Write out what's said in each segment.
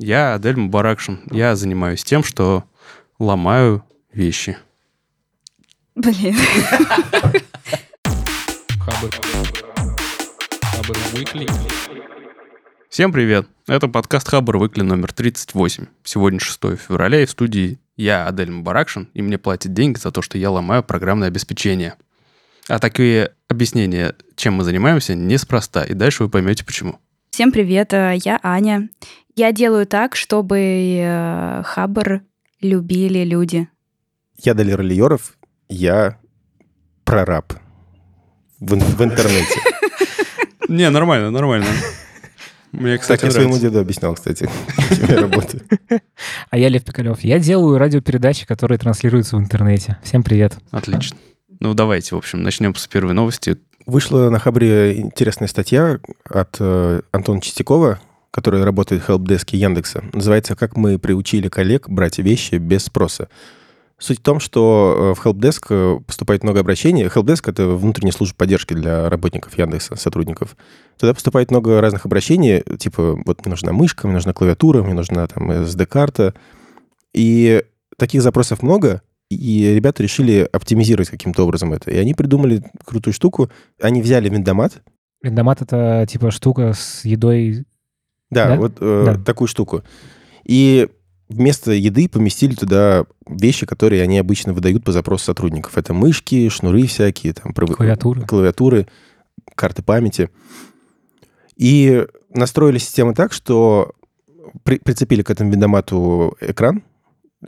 Я Адель Мубаракшин. Я занимаюсь тем, что ломаю вещи. Блин. Всем привет! Это подкаст Хабр Выкли номер 38. Сегодня 6 февраля, и в студии я, Адель Мубаракшин, и мне платят деньги за то, что я ломаю программное обеспечение. А такие объяснения, чем мы занимаемся, неспроста, и дальше вы поймете почему. Всем привет, э, я Аня. Я делаю так, чтобы э, Хабр любили люди. Я Далер Лиеров, я прораб в, в интернете. Не, нормально, нормально. Мне, Так кстати, я своему деду объяснял, кстати, работаю. А я Лев Пикалев. Я делаю радиопередачи, которые транслируются в интернете. Всем привет. Отлично. Ну, давайте, в общем, начнем с первой новости. Вышла на Хабре интересная статья от э, Антона Чистякова, который работает в хелпдеске Яндекса. Называется «Как мы приучили коллег брать вещи без спроса». Суть в том, что э, в Helpdesk э, поступает много обращений. Helpdesk — это внутренняя служба поддержки для работников Яндекса, сотрудников. Туда поступает много разных обращений, типа вот мне нужна мышка, мне нужна клавиатура, мне нужна там SD-карта. И таких запросов много, и ребята решили оптимизировать каким-то образом это. И они придумали крутую штуку. Они взяли виндомат, Виндомат — это типа штука с едой. Да, Да? вот э, Да. такую штуку. И вместо еды поместили туда вещи, которые они обычно выдают по запросу сотрудников. Это мышки, шнуры всякие, там, Клавиатуры. клавиатуры, карты памяти. И настроили систему так, что при- прицепили к этому виндомату экран,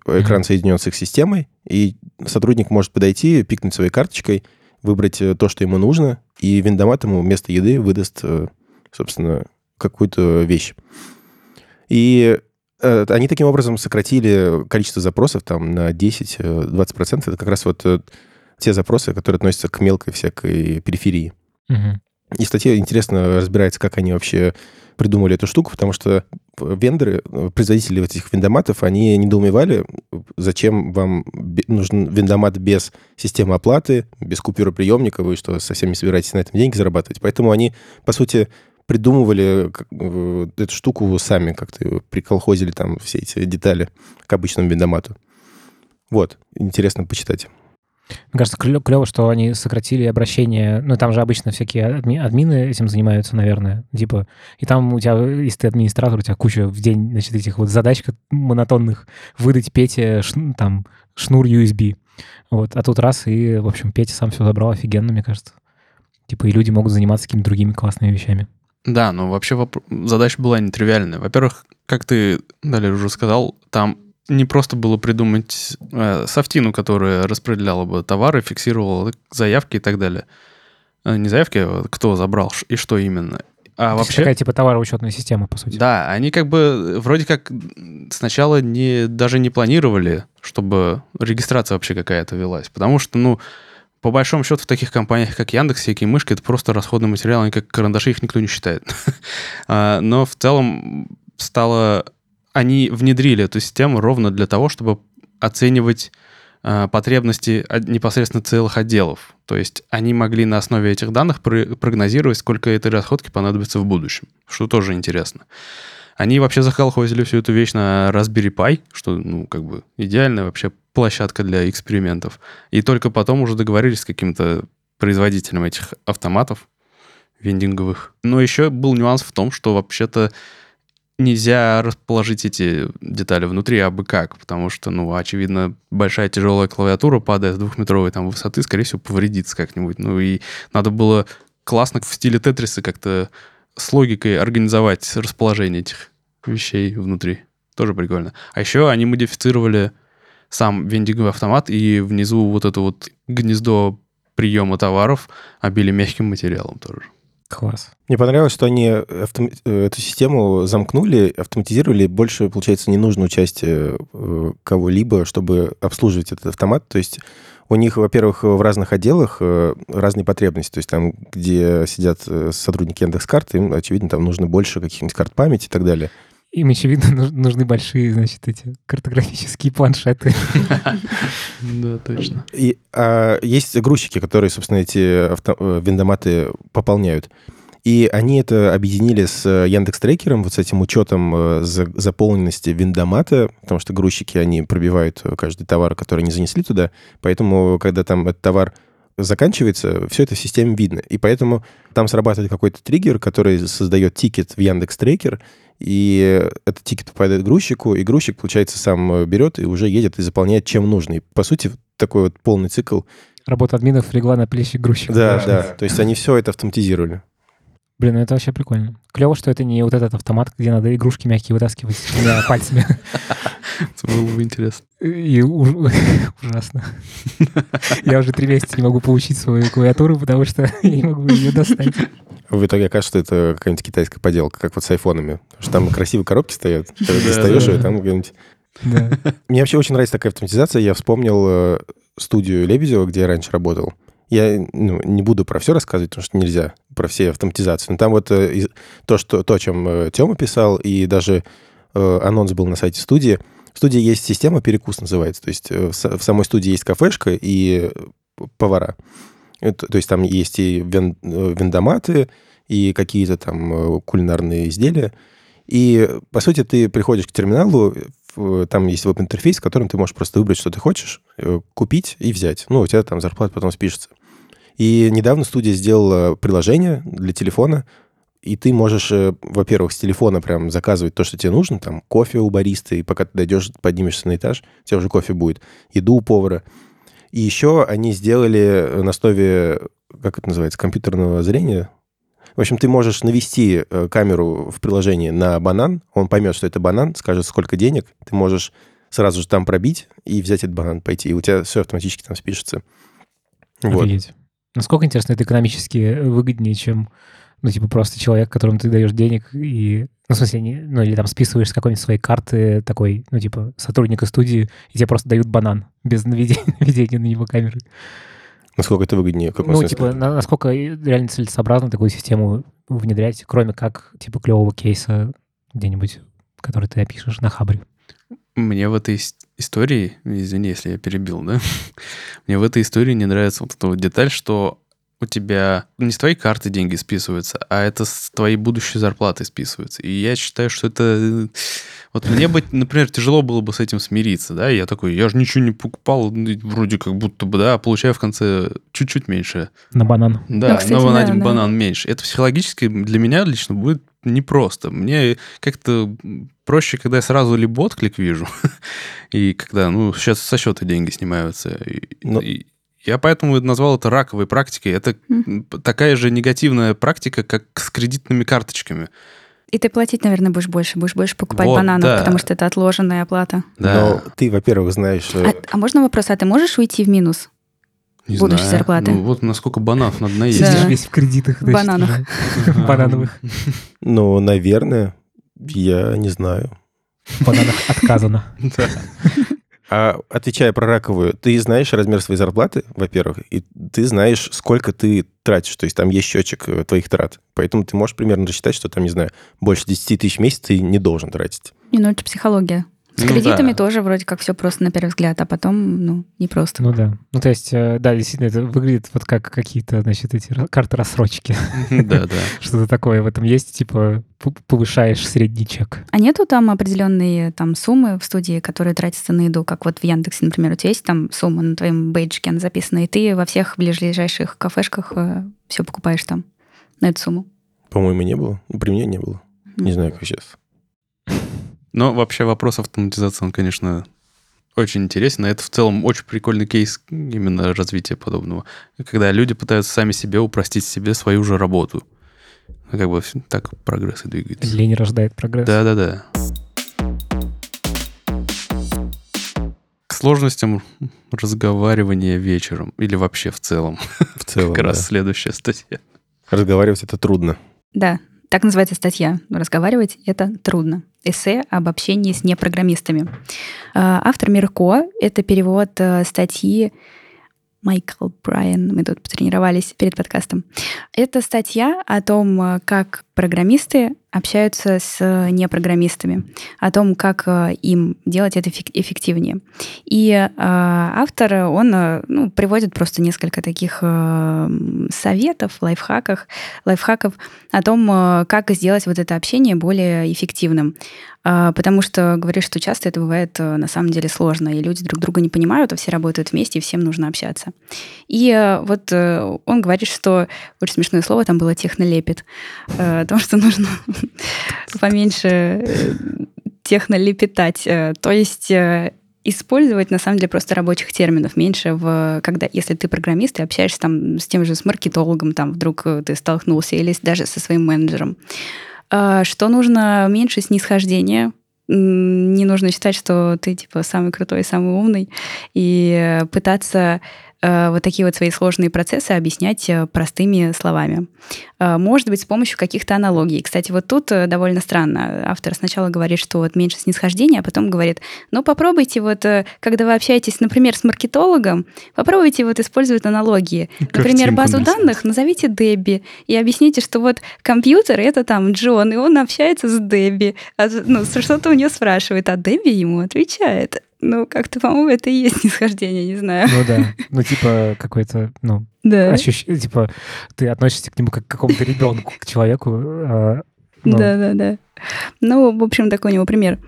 экран Мгм. соединен с их системой, и сотрудник может подойти, пикнуть своей карточкой, выбрать э, то, что ему нужно, и виндомат ему вместо еды выдаст, э, собственно, какую-то вещь. И э, они таким образом сократили количество запросов там на 10-20%. Это как раз вот э, те запросы, которые относятся к мелкой всякой периферии. Мгм. И статья интересно разбирается, как они вообще придумали эту штуку, потому что вендоры, э, производители этих виндоматов, они недоумевали, зачем вам нужен виндомат без системы оплаты, без купюроприемника, вы что, совсем не собираетесь на этом деньги зарабатывать. Поэтому они, по сути, придумывали э, эту штуку сами, как-то приколхозили там все эти детали к обычному виндомату. Вот, интересно почитать. Мне кажется, клево, что они сократили обращение. Ну, там же обычно всякие адми- админы этим занимаются, наверное. Типа, и там у тебя, если ты администратор, у тебя куча в день, значит, этих вот задач монотонных. Выдать Пете шн- там шнур USB. Вот. А тут раз, и, в общем, Петя сам все забрал офигенно, мне кажется. Типа, и люди могут заниматься какими-то другими классными вещами. Да, но вообще воп- задача была нетривиальная. Во-первых, как ты далее уже сказал, там не просто было придумать э, софтину, которая распределяла бы товары, фиксировала заявки и так далее. Э, не заявки, а кто забрал и что именно. А То вообще... Такая типа товароучетная система, по сути. Да, они как бы э, вроде как сначала не, даже не планировали, чтобы регистрация вообще какая-то велась. Потому что, ну, по большому счету в таких компаниях, как Яндекс, всякие мышки, это просто расходный материал, они как карандаши, их никто не считает. А, Но в целом стало... Они внедрили эту систему ровно для того, чтобы оценивать а, потребности от- непосредственно целых отделов. То есть они могли на основе этих данных про- прогнозировать, сколько этой расходки понадобится в будущем, что тоже интересно. Они вообще захолхозили всю эту вещь на Raspberry Pi, что, ну, как бы идеальная вообще площадка для экспериментов. И только потом уже договорились с каким-то производителем этих автоматов вендинговых. Но еще был нюанс в том, что вообще-то нельзя расположить эти детали внутри абы как, потому что, ну, очевидно, большая тяжелая клавиатура, падая с двухметровой там высоты, скорее всего, повредится как-нибудь. Ну, и надо было классно в стиле Тетриса как-то с логикой организовать расположение этих вещей внутри. Тоже прикольно. А еще они модифицировали сам вендинговый автомат, и внизу вот это вот гнездо приема товаров обили мягким материалом тоже. Класс. Мне понравилось, что они автом- э, эту систему замкнули, автоматизировали, больше, получается, не нужно участие э, кого-либо, чтобы обслуживать этот автомат. То есть у них, во-первых, в разных отделах э, разные потребности. То есть там, где сидят сотрудники Яндекс.Карты, им, очевидно, там нужно больше каких-нибудь карт памяти и так далее. Им, очевидно, нуж- нужны большие, значит, эти картографические планшеты. Да, точно. И, а, есть грузчики, которые, собственно, эти э, вендоматы пополняют. И они это объединили с Яндекс Трекером, вот с этим учетом э, за- заполненности вендомата, потому что грузчики, они пробивают каждый товар, который они занесли туда. Поэтому, когда там этот товар заканчивается, все это в системе видно. И поэтому там срабатывает какой-то триггер, который создает тикет в Яндекс Трекер, и этот тикет попадает грузчику, и грузчик, получается, сам э, берет и уже едет и заполняет, чем нужно. И, по сути, такой вот полный цикл. Работа админов легла на плечи грузчика. Да, да. То есть они все это автоматизировали. Блин, ну это вообще прикольно. Клево, что это не вот этот автомат, где надо игрушки мягкие вытаскивать двумя пальцами. Это было бы интересно. И уж- ужасно. Я уже три месяца не могу получить свою клавиатуру, потому что я не могу ее достать. В итоге окажется, что это какая-нибудь китайская поделка, как вот с айфонами. Потому что там красивые коробки стоят. Когда Да, достаешь ее, там где-нибудь... Да. Мне вообще очень нравится такая автоматизация. Я вспомнил э, студию Лебедева, где я раньше работал. Я ну, не буду про все рассказывать, потому что нельзя про все автоматизации. Но там вот э, то, что, то, о чем Тёма писал, и даже э, анонс был на сайте студии. В студии есть система «Перекус» называется. То есть э, в в самой студии есть кафешка и э, повара. Это- то есть там есть и вен- э, вендоматы, и какие-то там э, кулинарные изделия. И, по сути, ты приходишь к терминалу, там есть веб-интерфейс, в котором ты можешь просто выбрать, что ты хочешь, э, купить и взять. Ну, у тебя там зарплата потом спишется. И недавно студия сделала приложение для телефона, и ты можешь, э, во-первых, с телефона прям заказывать то, что тебе нужно, там кофе у бариста, и пока ты дойдешь, поднимешься на этаж, у тебя уже кофе будет, еду у повара. И еще они сделали на основе, как это называется, компьютерного зрения. В общем, ты можешь навести э, камеру в приложении на банан, он поймет, что это банан, скажет, сколько денег, ты можешь сразу же там пробить и взять этот банан, пойти, и у тебя все автоматически там спишется. Вот. Офигеть. Насколько, интересно, это экономически выгоднее, чем, ну, типа, просто человек, которому ты даешь денег и... Ну, в смысле, не, ну, или там списываешь с какой-нибудь своей карты такой, ну, типа, сотрудника студии, и тебе просто дают банан без наведения, наведения на него камеры. Насколько это выгоднее? в каком Ну, смысле? типа, на- насколько реально целесообразно такую систему внедрять, кроме как, типа, клевого кейса где-нибудь, который ты опишешь на Хабре. Мне в этой истории, извини, если я перебил, да, мне в этой истории не нравится вот эта вот деталь, что у тебя не с твоей карты деньги списываются, а это с твоей будущей зарплаты списываются. И я считаю, что это... Вот мне бы, например, тяжело было бы с этим смириться, да, я такой, я же ничего не покупал, вроде как будто бы, да, а получаю в конце чуть-чуть меньше. На банан. Да, Ну, кстати, но на да, один да. банан меньше. Это психологически для меня лично будет непросто. Мне как-то проще, когда я сразу либо отклик вижу, и когда, ну, сейчас со счета деньги снимаются. И- Ну- и я поэтому назвал это раковой практикой. Это Мгм. такая же негативная практика, как с кредитными карточками. И ты платить, наверное, будешь больше, будешь больше покупать Вот, бананов, да. потому что это отложенная оплата. Да, Но ты, во-первых, знаешь... А, а можно вопрос, а ты можешь уйти в минус? не будущей знаю. зарплаты. Ну, вот насколько бананов надо наесть. Да. Сидишь весь в кредитах. значит, Бананах. Банановых. Ну, наверное, я не знаю. В бананах отказано. А отвечая про раковую, ты знаешь размер своей зарплаты, во-первых, и ты знаешь, сколько ты тратишь. То есть там есть счетчик э, твоих трат. Поэтому ты можешь примерно рассчитать, что там, не знаю, больше 10 тысяч в месяц ты не должен тратить. Не, ну это психология. С Ну кредитами да. тоже вроде как все просто на первый взгляд, а потом, ну, не просто. Ну да. Ну, то есть, э, да, действительно, это выглядит вот как какие-то, значит, эти карты рассрочки. Да, да. Что-то такое в этом есть, типа, повышаешь средний чек. А нету там определенные там суммы в студии, которые тратятся на еду, как вот в Яндексе, например, у тебя есть там сумма на твоем бейджике, она записана, и ты во всех ближайших кафешках все покупаешь там на эту сумму. По-моему, не было. Ну, При мне не было. Не знаю, как сейчас. Но вообще вопрос автоматизации, он, конечно, очень интересен. И Это в целом очень прикольный кейс именно развития подобного. Когда люди пытаются сами себе упростить себе свою же работу. Ну, Как бы так прогресс и двигается. Лень рождает прогресс. Да-да-да. К сложностям разговаривания вечером или вообще в целом. В целом, Как раз следующая статья. Разговаривать это трудно. Да, так называется статья. Разговаривать — это трудно. Эссе об общении с непрограммистами. А, Автор Мирко — это перевод э, статьи Майкл Брайан. Мы тут потренировались перед подкастом. Это статья о том, э, как программисты общаются с непрограммистами, о том, как э, им делать это эффективнее. И э, автор, он э, ну, приводит просто несколько таких э, советов, лайфхаков, лайфхаков о том, э, как сделать вот это общение более эффективным. Э, потому что говорит, что часто это бывает э, на самом деле сложно, и люди друг друга не понимают, а все работают вместе, и всем нужно общаться. И э, вот э, он говорит, что очень смешное слово там было технолепит, о том, что нужно поменьше технолепетать. То есть использовать, на самом деле, просто рабочих терминов меньше, в, когда, если ты программист и общаешься там с тем же, с маркетологом, там вдруг ты столкнулся, или даже со своим менеджером. Что нужно меньше снисхождения, не нужно считать, что ты типа самый крутой, самый умный, и пытаться Э, вот такие вот свои сложные процессы объяснять э, простыми словами. Э, может быть, с помощью каких-то аналогий. Кстати, вот тут довольно странно. Автор сначала говорит, что вот меньше снисхождения, а потом говорит, ну попробуйте вот, когда вы общаетесь, например, с маркетологом, попробуйте вот использовать аналогии. Например, базу данных назовите Дебби и объясните, что вот компьютер — это там Джон, и он общается с Дебби. А, ну, что-то у нее спрашивает, а Дебби ему отвечает. Ну, как-то, по-моему, это и есть нисхождение, не знаю. Ну да. Ну, типа, какой-то, ну, да. ощущение, типа, ты относишься к нему как к какому-то ребенку, к человеку. А, ну. Да, да, да. Ну, в общем, такой у него пример.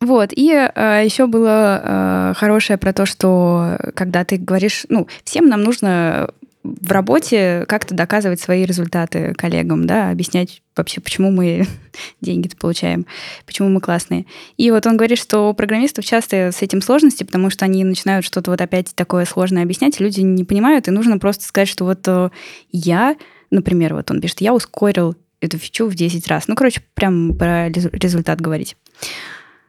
Вот, и э, еще было э, хорошее про то, что когда ты говоришь, ну, всем нам нужно в работе как-то доказывать свои результаты коллегам, да, объяснять вообще, почему мы деньги-то получаем, почему мы классные. И вот он говорит, что у программистов часто с этим сложности, потому что они начинают что-то вот опять такое сложное объяснять, люди не понимают, и нужно просто сказать, что вот э, я, например, вот он пишет, я ускорил эту фичу в 10 раз. Ну, короче, прям про результат говорить.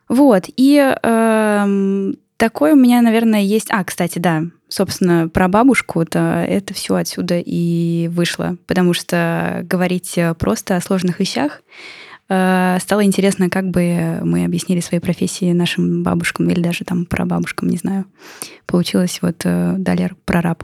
Вот, и э, такое у меня, наверное, есть... А, кстати, да, собственно, про бабушку, то это все отсюда и вышло, потому что говорить просто о сложных вещах э, стало интересно, как бы мы объяснили свои профессии нашим бабушкам или даже там про бабушкам, не знаю. Получилось вот э, далее прораб.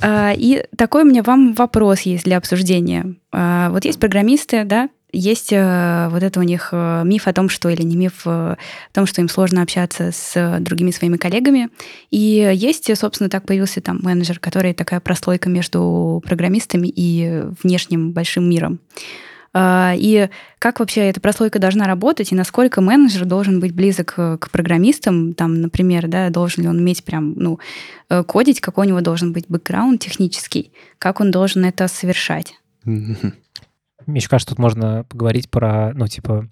Э, и такой у меня вам вопрос есть для обсуждения. Вот есть программисты, да, есть э, вот это у них э, миф о том, что, или не миф э, о том, что им сложно общаться с другими своими коллегами. И есть, собственно, так появился там менеджер, который такая прослойка между программистами и внешним большим миром. И как вообще эта прослойка должна работать, и насколько менеджер должен быть близок к программистам, там, например, да, должен ли он уметь прям, ну, кодить, какой у него должен быть бэкграунд технический, как он должен это совершать. Мне кажется, тут можно поговорить про, ну, типа,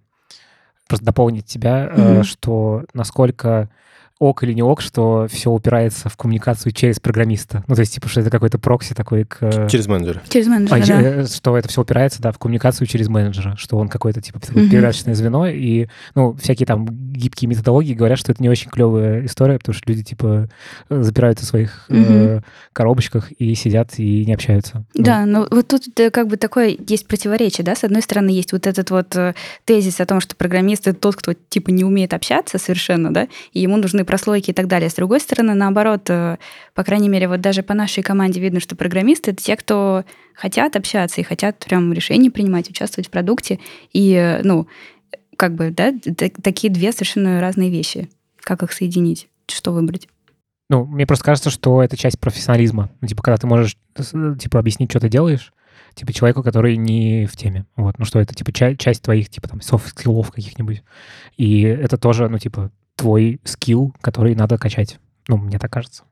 просто дополнить тебя, mm-hmm. что насколько ок или не ок, что все упирается в коммуникацию через программиста. Ну, то есть, типа, что это какой-то прокси такой к... Через менеджера. Через менеджера, а, да. Э, что это все упирается, да, в коммуникацию через менеджера, что он какой-то, типа, mm-hmm. передаточное звено, и, ну, всякие там гибкие методологии говорят, что это не очень клевая история, потому что люди, типа, запираются в своих mm-hmm. э, коробочках и сидят и не общаются. Да, ну. но вот тут как бы такое есть противоречие, да, с одной стороны есть вот этот вот э, тезис о том, что программист — это тот, кто, типа, не умеет общаться совершенно, да, и ему нужны прослойки и так далее. С другой стороны, наоборот, э, по крайней мере, вот даже по нашей команде видно, что программисты — это те, кто хотят общаться и хотят прям решения принимать, участвовать в продукте. И, э, ну, как бы, да, такие две совершенно разные вещи. Как их соединить? Что выбрать? Ну, мне просто кажется, что это часть профессионализма. Типа, когда ты можешь, типа, объяснить, что ты делаешь, типа, человеку, который не в теме. Вот, ну, что это, типа, ча- часть твоих, типа, там, софт-скиллов каких-нибудь. И это тоже, ну, типа, твой скилл, который надо качать. Ну, мне так кажется.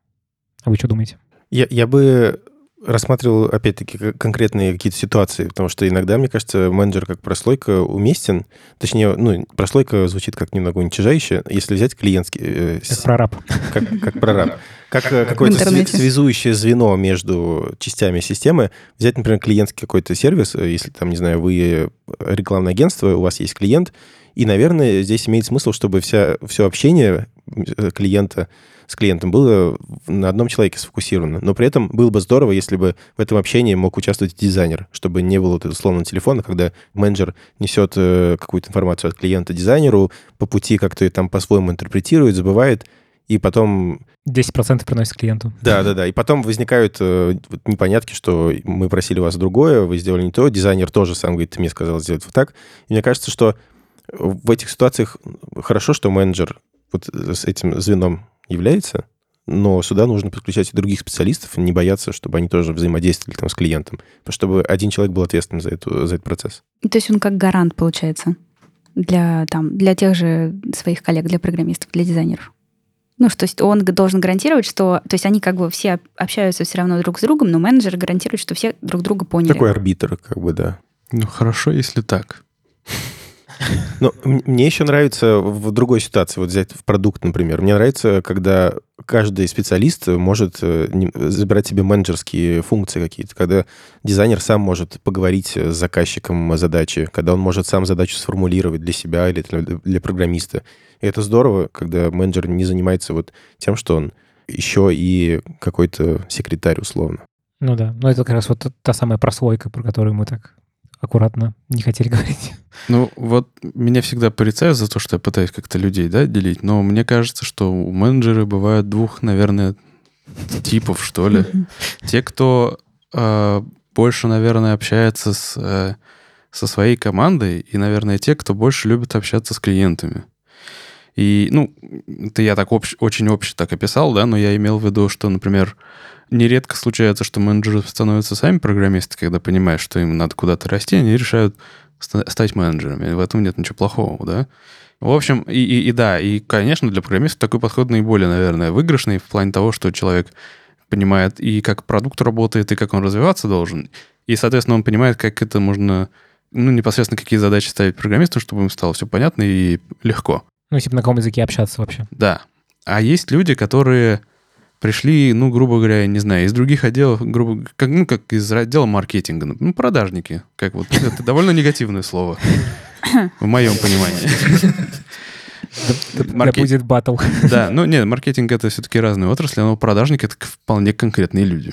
А вы что думаете? Я, я бы рассматривал, опять-таки, конкретные какие-то ситуации, потому что иногда, мне кажется, менеджер как прослойка уместен. Точнее, ну, прослойка звучит как немного уничижающе, если взять клиентский... Э, как прораб. Как, как прораб. Как э, какое-то связующее звено между частями системы. Взять, например, клиентский какой-то сервис, э, если там, не знаю, вы рекламное агентство, у вас есть клиент, и, наверное, здесь имеет смысл, чтобы вся, все общение э, клиента с клиентом было на одном человеке сфокусировано. Но при этом было бы здорово, если бы в этом общении мог участвовать дизайнер, чтобы не было вот условного телефона, когда менеджер несет э, какую-то информацию от клиента дизайнеру, по пути как-то там по-своему интерпретирует, забывает, и потом 10% приносит клиенту. Да, да, да. И потом возникают э, непонятки, что мы просили вас другое, вы сделали не то. Дизайнер тоже сам говорит, ты мне сказал сделать вот так. И мне кажется, что в этих ситуациях хорошо, что менеджер вот с этим звеном является, но сюда нужно подключать и других специалистов, не бояться, чтобы они тоже взаимодействовали там с клиентом, чтобы один человек был ответственным за, эту, за этот процесс. То есть он как гарант, получается, для, там, для тех же своих коллег, для программистов, для дизайнеров. Ну, что есть он должен гарантировать, что... То есть они как бы все общаются все равно друг с другом, но менеджер гарантирует, что все друг друга поняли. Такой арбитр, как бы, да. Ну, хорошо, если так. Но мне еще нравится в другой ситуации, вот взять в продукт, например. Мне нравится, когда каждый специалист может э, забирать себе менеджерские функции какие-то, когда дизайнер сам может поговорить с заказчиком задачи, когда он может сам задачу сформулировать для себя или для программиста. И это здорово, когда менеджер не занимается вот тем, что он еще и какой-то секретарь условно. Ну да, но это как раз вот та самая прослойка, про которую мы так аккуратно не хотели говорить. Ну, вот меня всегда порицают за то, что я пытаюсь как-то людей, да, делить, но мне кажется, что у менеджеры бывают двух, наверное, типов, что ли. Те, кто э, больше, наверное, общается с, э, со своей командой, и, наверное, те, кто больше любит общаться с клиентами. И, ну, это я так общ, очень общий так описал, да, но я имел в виду, что, например, нередко случается, что менеджеры становятся сами программисты, когда понимают, что им надо куда-то расти, они решают стать менеджерами. В этом нет ничего плохого, да. В общем, и, и, и да, и, конечно, для программистов такой подход наиболее, наверное, выигрышный в плане того, что человек понимает и как продукт работает, и как он развиваться должен. И, соответственно, он понимает, как это можно, ну, непосредственно какие задачи ставить программисту, чтобы им стало все понятно и легко. Ну, типа на каком языке общаться вообще. Да. А есть люди, которые пришли, ну, грубо говоря, не знаю, из других отделов, грубо, как, ну, как из отдела маркетинга, ну, продажники, как вот, это довольно негативное слово, в моем понимании. Да будет батл. Да, ну, нет, маркетинг это все-таки разные отрасли, но продажники это вполне конкретные люди.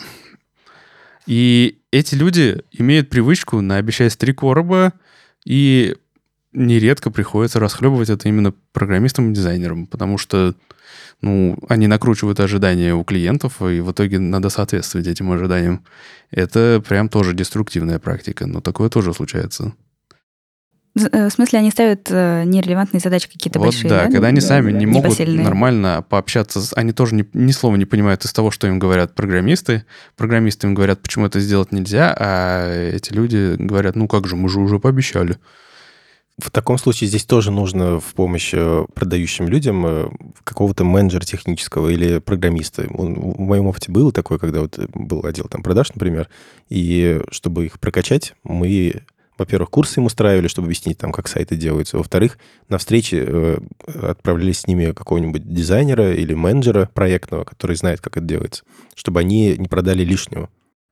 И эти люди имеют привычку наобещать три короба, и нередко приходится расхлебывать это именно программистам и дизайнерам, потому что ну, они накручивают ожидания у клиентов, и в итоге надо соответствовать этим ожиданиям. Это прям тоже деструктивная практика, но такое тоже случается. Э, в смысле, они ставят э, нерелевантные задачи какие-то вот большие, да, да? когда они сами не могут нормально пообщаться, они тоже ни, ни слова не понимают из того, что им говорят программисты. Программисты им говорят, почему это сделать нельзя, а эти люди говорят, ну как же, мы же уже пообещали. В таком случае здесь тоже нужно в помощь э, продающим людям э, какого-то менеджера технического или программиста. В моем опыте было такое, когда вот был отдел там продаж, например, и чтобы их прокачать, мы во-первых, курсы им устраивали, чтобы объяснить там, как сайты делаются. Во-вторых, на встрече э, отправляли с ними какого-нибудь дизайнера или менеджера проектного, который знает, как это делается, чтобы они не продали лишнего.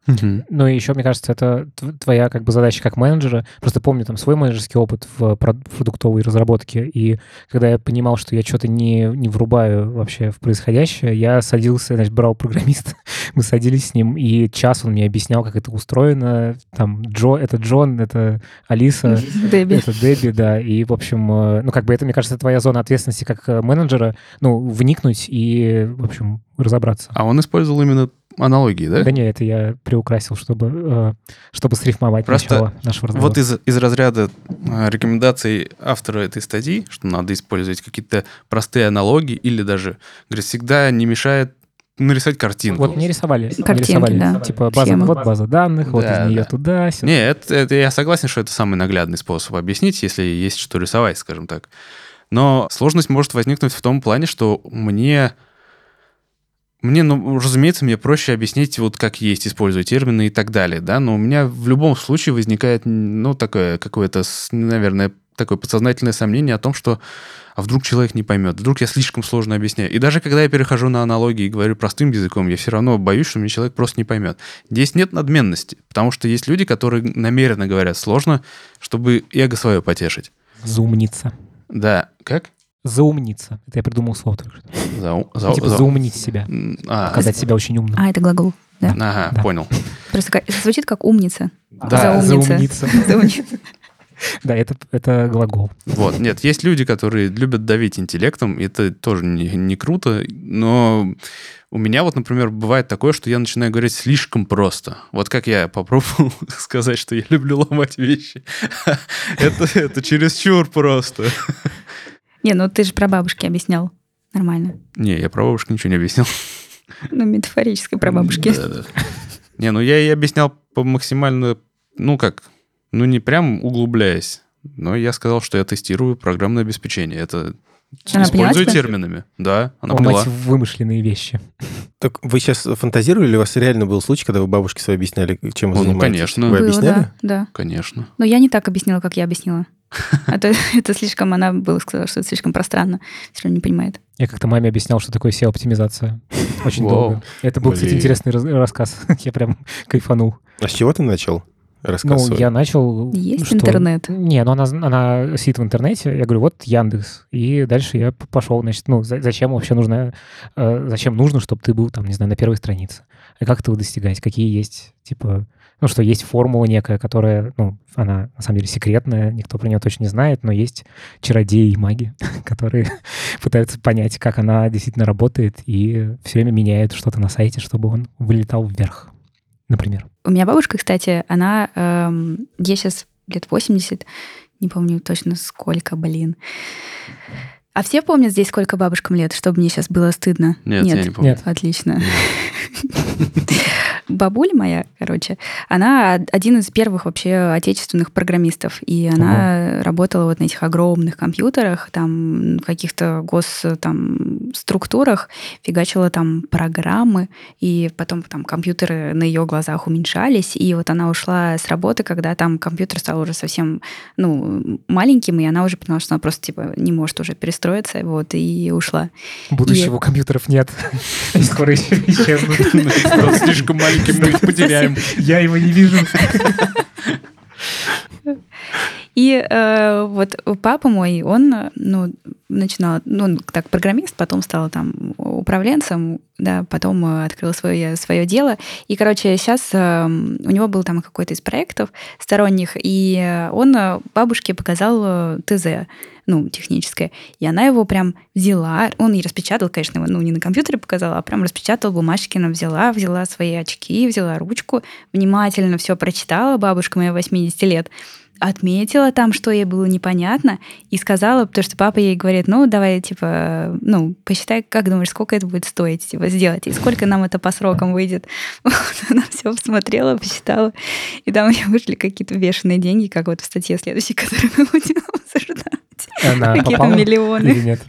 Угу. Ну и еще, мне кажется, это твоя как бы задача как менеджера. Просто помню там свой менеджерский опыт в продуктовой разработке, и когда я понимал, что я что-то не, не врубаю вообще в происходящее, я садился, значит, брал программиста, мы садились с ним, и час он мне объяснял, как это устроено. Там Джо, это Джон, это Алиса, Дебби. это Дебби, да. И, в общем, э, ну как бы это, мне кажется, твоя зона ответственности как э, менеджера, ну, вникнуть и, в общем, разобраться. А он использовал именно аналогии, да? Да нет, это я приукрасил, чтобы, э, чтобы срифмовать Просто начало нашего разговора. Вот из, из разряда э, рекомендаций автора этой статьи, что надо использовать какие-то простые аналогии или даже, говорит, всегда не мешает нарисовать картинку. Вот не рисовали. Картинки, не рисовали. да. Типа база, вот база данных, да, вот из нее да. туда. Сюда. Не, это, это я согласен, что это самый наглядный способ объяснить, если есть что рисовать, скажем так. Но сложность может возникнуть в том плане, что мне мне, ну, разумеется, мне проще объяснить, вот как есть, используя термины и так далее, да, но у меня в любом случае возникает, ну, такое какое-то, наверное, такое подсознательное сомнение о том, что а вдруг человек не поймет, вдруг я слишком сложно объясняю. И даже когда я перехожу на аналогии и говорю простым языком, я все равно боюсь, что мне человек просто не поймет. Здесь нет надменности, потому что есть люди, которые намеренно говорят сложно, чтобы эго свое потешить. Заумниться. Да, как? Заумниться. Это я придумал слово только что. За, за, типа за... заумнить себя. А. Показать себя очень умным. А, это глагол. Да. Ага, Да. понял. Просто как- звучит как умница. Да, Заумница. Заумница. Да, это, это глагол. Вот, нет, есть люди, которые любят давить интеллектом, и это тоже не, не круто, но у меня вот, например, бывает такое, что я начинаю говорить слишком просто. Вот как я попробовал сказать, что я люблю ломать вещи. это, это чересчур просто. Не, ну ты же про бабушки объяснял. Нормально. Не, я про бабушку ничего не объяснил. Ну, метафорической про бабушки. Да, да. Не, ну я и объяснял по максимально, ну как, ну не прям углубляясь, но я сказал, что я тестирую программное обеспечение. Это Она поняла использую тебя? терминами. Да, она Ломать поняла. вымышленные вещи. Так вы сейчас фантазировали, или у вас реально был случай, когда вы бабушке своей объясняли, чем вы Ну, занимаетесь? конечно. Вы Было, объясняли? да, да. Конечно. Но я не так объяснила, как я объяснила. Это, это слишком, она была сказала, что это слишком пространно. Все равно не понимает. Я как-то маме объяснял, что такое SEO-оптимизация. Очень долго. Это был, кстати, интересный раз- рассказ. Я прям кайфанул. А с чего ты начал рассказ Ну, свой? я начал... Есть что- интернет? Не, ну она, она сидит в интернете, я говорю, вот Яндекс. И дальше я пошел, значит, ну, за- зачем вообще нужно, э, зачем нужно, чтобы ты был там, не знаю, на первой странице? И как этого достигать? Какие есть, типа, ну, что есть формула некая, которая, ну, она на самом деле секретная, никто про нее точно не знает, но есть чародеи и маги, которые пытаются понять, как она действительно работает, и все время меняют что-то на сайте, чтобы он вылетал вверх, например. У меня бабушка, кстати, она... эм, ей сейчас лет 80, не помню точно сколько, блин. А все помнят здесь, сколько бабушкам лет, чтобы мне сейчас было стыдно? Нет, я не помню. Нет. Отлично. Бабуля моя, короче, она один из первых вообще отечественных программистов, и она работала вот на этих огромных компьютерах, там в каких-то гос там структурах, фигачила там программы, и потом там компьютеры на ее глазах уменьшались, и вот она ушла с работы, когда там компьютер стал уже совсем, ну, маленьким, и она уже поняла, что она просто типа не может уже перестроиться, вот, и ушла. Будущего И- компьютеров нет. Скоро исчезнут. Слишком маленький, мы их потеряем. Я его не вижу. И э, вот папа мой, он, э, ну, начинал, ну, так, программист, потом стал там управленцем, да, потом э, открыл свое, свое дело. И, короче, сейчас у него был там какой-то из проектов сторонних, и э, он э, бабушке показал э, ТЗ, ну, техническое. И она его прям взяла, он и распечатал, конечно, его, ну, не на компьютере показала, а прям распечатал бумажки, она взяла, взяла свои очки, взяла ручку, внимательно все прочитала, бабушка моя 80 лет, отметила там, что ей было непонятно, и сказала, потому что папа ей говорит, ну, давай, типа, ну, посчитай, как думаешь, сколько это будет стоить, типа, сделать, и сколько нам это по срокам выйдет. Вот, она все посмотрела, посчитала, и там у нее вышли какие-то бешеные деньги, как вот в статье следующей, которую мы будем обсуждать. Она Какие-то миллионы. или нет?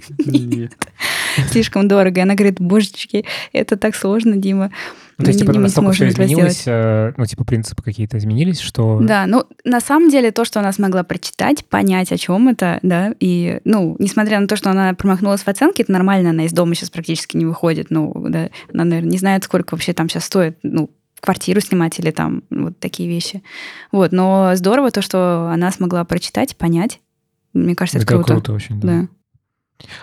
Слишком дорого. И она говорит, божечки, это так сложно, Дима. Ну, то есть, типа, не- настолько все изменилось, э, ну, типа, принципы какие-то изменились, что... Да, ну, на самом деле, то, что она смогла прочитать, понять, о чем это, да, и, ну, несмотря на то, что она промахнулась в оценке, это нормально, она из дома сейчас практически не выходит, ну, да, она, наверное, не знает, сколько вообще там сейчас стоит, ну, квартиру снимать или там вот такие вещи. Вот, но здорово то, что она смогла прочитать, понять. Мне кажется, это, Это круто. круто очень, да. Да.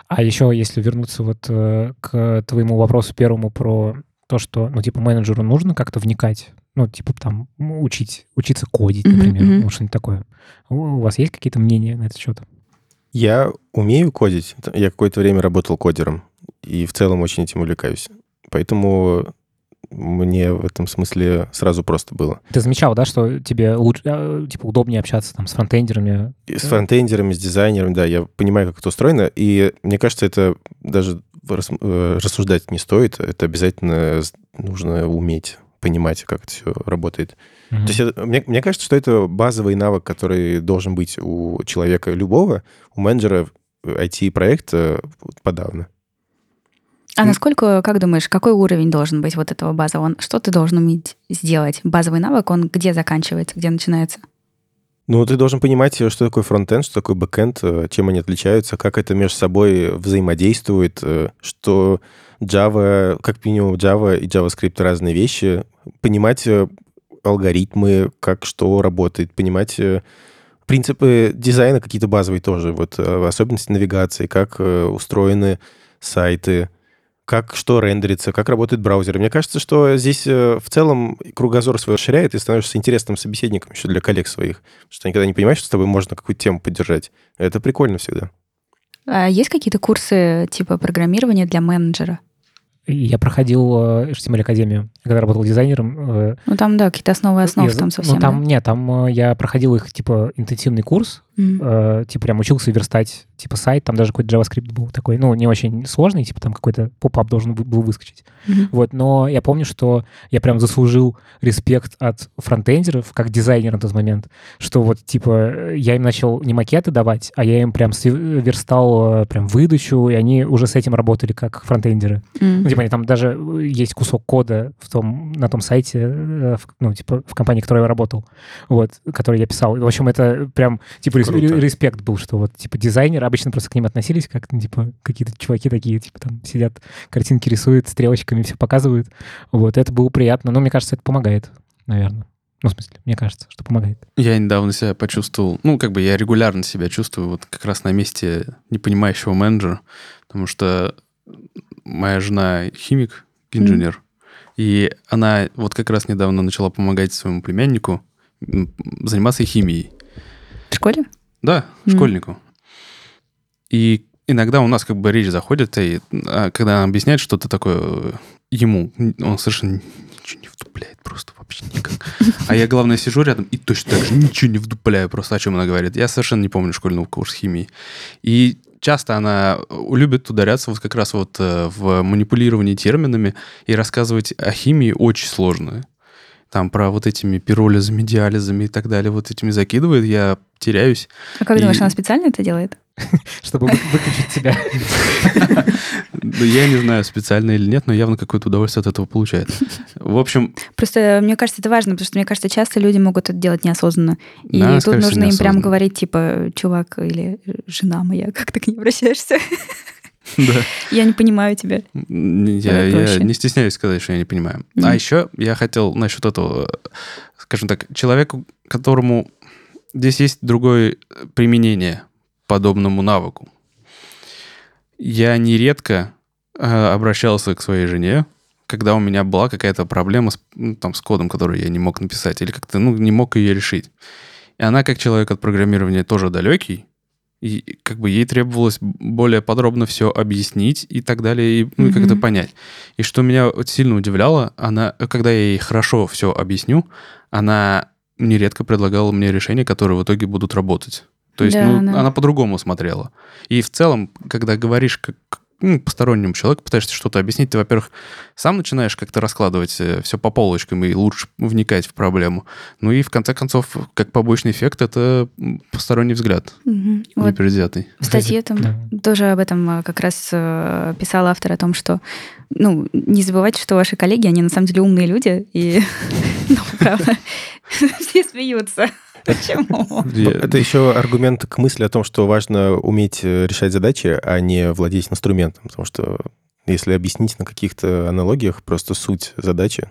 А еще, если вернуться вот э, к твоему вопросу первому про то, что, ну, типа, менеджеру нужно как-то вникать, ну, типа, там, учить, учиться кодить, например, мгм. ну, что-нибудь такое. У у вас есть какие-то мнения на этот счет? Я умею кодить. Я какое-то время работал кодером. И в целом очень этим увлекаюсь. Поэтому мне в этом смысле сразу просто было. Ты замечал, да, что тебе лучше, э, типа, удобнее общаться там с фронтендерами? И с фронтендерами, с дизайнером, да, я понимаю, как это устроено. И мне кажется, это даже э, рассуждать не стоит. Это обязательно нужно уметь понимать, как это все работает. Мгм. То есть это- мне, мне кажется, что это базовый навык, который должен быть у человека любого, у менеджера IT-проекта подавно. А насколько, как думаешь, какой уровень должен быть вот этого базового? Он- Что ты должен уметь сделать? Базовый навык, он где заканчивается, где начинается? Ну, ты должен понимать, что такое фронтенд, что такое бэкенд, э, чем они отличаются, как это между собой взаимодействует, э, что Java, как минимум Java и JavaScript разные вещи, понимать э, алгоритмы, как что работает, понимать э, принципы дизайна какие-то базовые тоже, вот э, особенности навигации, как э, устроены сайты, как что рендерится, как работает браузер. Мне кажется, что здесь э, в целом кругозор свой расширяет и становишься интересным собеседником еще для коллег своих. Потому что никогда не понимаешь, что с тобой можно какую-то тему поддержать. Это прикольно всегда. А есть какие-то курсы типа программирования для менеджера? Я проходил э, HTML Академию, когда работал дизайнером. э, Ну там, да, какие-то основы основ я- там совсем. Ну, там, нет, там я проходил их, типа, интенсивный курс, М. э, типа, прям учился верстать, типа, сайт, там даже какой-то JavaScript был такой, ну, не очень сложный, типа, там какой-то pop-up должен был- выскочить. Мгм. Вот, но я помню, что я прям заслужил респект от фронтендеров, как дизайнер на тот момент, что вот, типа, я им начал не макеты давать, а я им прям верстал э, прям выдачу, и они уже с этим работали как фронтендеры. М. Ну, типа, они там даже э, есть кусок кода в том, на том сайте, э, в- ну, типа, в компании, в которой я работал, вот, который я писал. В общем, это прям, типа. Респект был, что вот, типа, дизайнеры обычно просто к ним относились как, ну, типа, какие-то чуваки такие, типа, там сидят, картинки рисуют, стрелочками все показывают. Вот, это было приятно. Но мне кажется, это помогает, наверное. Ну, в смысле, мне кажется, что помогает. Я недавно себя почувствовал, ну, как бы я регулярно себя чувствую вот как раз на месте непонимающего менеджера, потому что моя жена химик, инженер, и она вот как раз недавно начала помогать своему племяннику заниматься химией. В школе? Да, Мгм. школьнику. И иногда у нас как бы речь заходит, и а, когда она объясняет что-то такое э, ему, он совершенно ничего не вдупляет просто вообще никак. А я, главное, сижу рядом и точно так же ничего не вдупляю просто, о чем она говорит. Я совершенно не помню школьного курса химии. И часто она любит ударяться вот как раз вот э, в манипулировании терминами и рассказывать о химии очень сложно. Там про вот этими пиролизами, диализами и так далее, вот этими закидывает, я теряюсь. А как И- думаешь, она специально это делает? Чтобы вы- выключить себя. Ну, Я не знаю, специально или нет, но явно какое-то удовольствие от этого получает. В общем, Просто мне кажется, это важно, потому что мне кажется, часто люди могут это делать неосознанно. И Да, тут нужно им прям говорить, типа, чувак или жена моя, как ты к ней обращаешься? да. Я не понимаю тебя. Я, я не стесняюсь сказать, что я не понимаю. Мгм. А еще я хотел насчет этого, скажем так, человеку, которому здесь есть другое применение подобному навыку. Я нередко э, обращался к своей жене, когда у меня была какая-то проблема с, ну, там, с кодом, который я не мог написать, или как-то ну, не мог ее решить. И она, как человек от программирования, тоже далекий, и как бы ей требовалось более подробно все объяснить и так далее, и, ну, и как-то Мгм. понять. И что меня сильно удивляло, она, когда я ей хорошо все объясню, она нередко предлагала мне решения, которые в итоге будут работать. То есть, Да, ну, да. она по-другому смотрела. И в целом, когда говоришь как ну, постороннему человеку, пытаешься что-то объяснить, ты, во-первых, сам начинаешь как-то раскладывать все по полочкам и лучше вникать в проблему. Ну и, в конце концов, как побочный эффект, это посторонний взгляд. Вот непредвзятый. в статье там Да. тоже об этом э, как раз э, писал автор о том, что ну, не забывайте, что ваши коллеги, они на самом деле умные люди, и, ну, правда, все смеются. Почему? Я- Это еще аргумент к мысли о том, что важно уметь э, решать задачи, а не владеть инструментом. Потому что если объяснить на каких-то аналогиях просто суть задачи,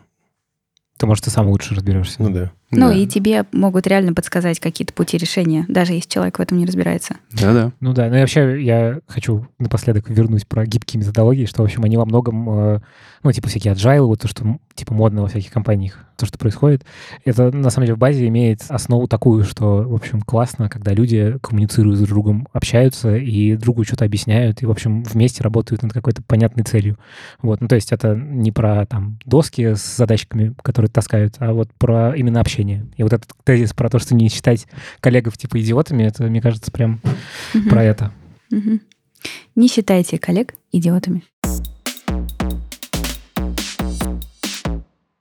То, может, ты сам лучше разберешься. ну да. Ну, Да. и тебе могут реально подсказать какие-то пути решения, даже если человек в этом не разбирается. Да-да. Ну да, ну и вообще я хочу напоследок вернуть про гибкие методологии, что, в общем, они во многом, э, ну, типа всякие agile, вот то, что, типа, модно во всяких компаниях, то, что происходит, это, на самом деле, в базе имеет основу такую, что, в общем, классно, когда люди коммуницируют с друг другом, общаются и другу что-то объясняют, и, в общем, вместе работают над какой-то понятной целью. Вот, ну, то есть это не про, там, доски с задачками, которые таскают, а вот про именно общение. И вот этот тезис про то, что не считать коллегов, типа, идиотами, это, мне кажется, прям Мгм. про это. Мгм. Не считайте коллег идиотами.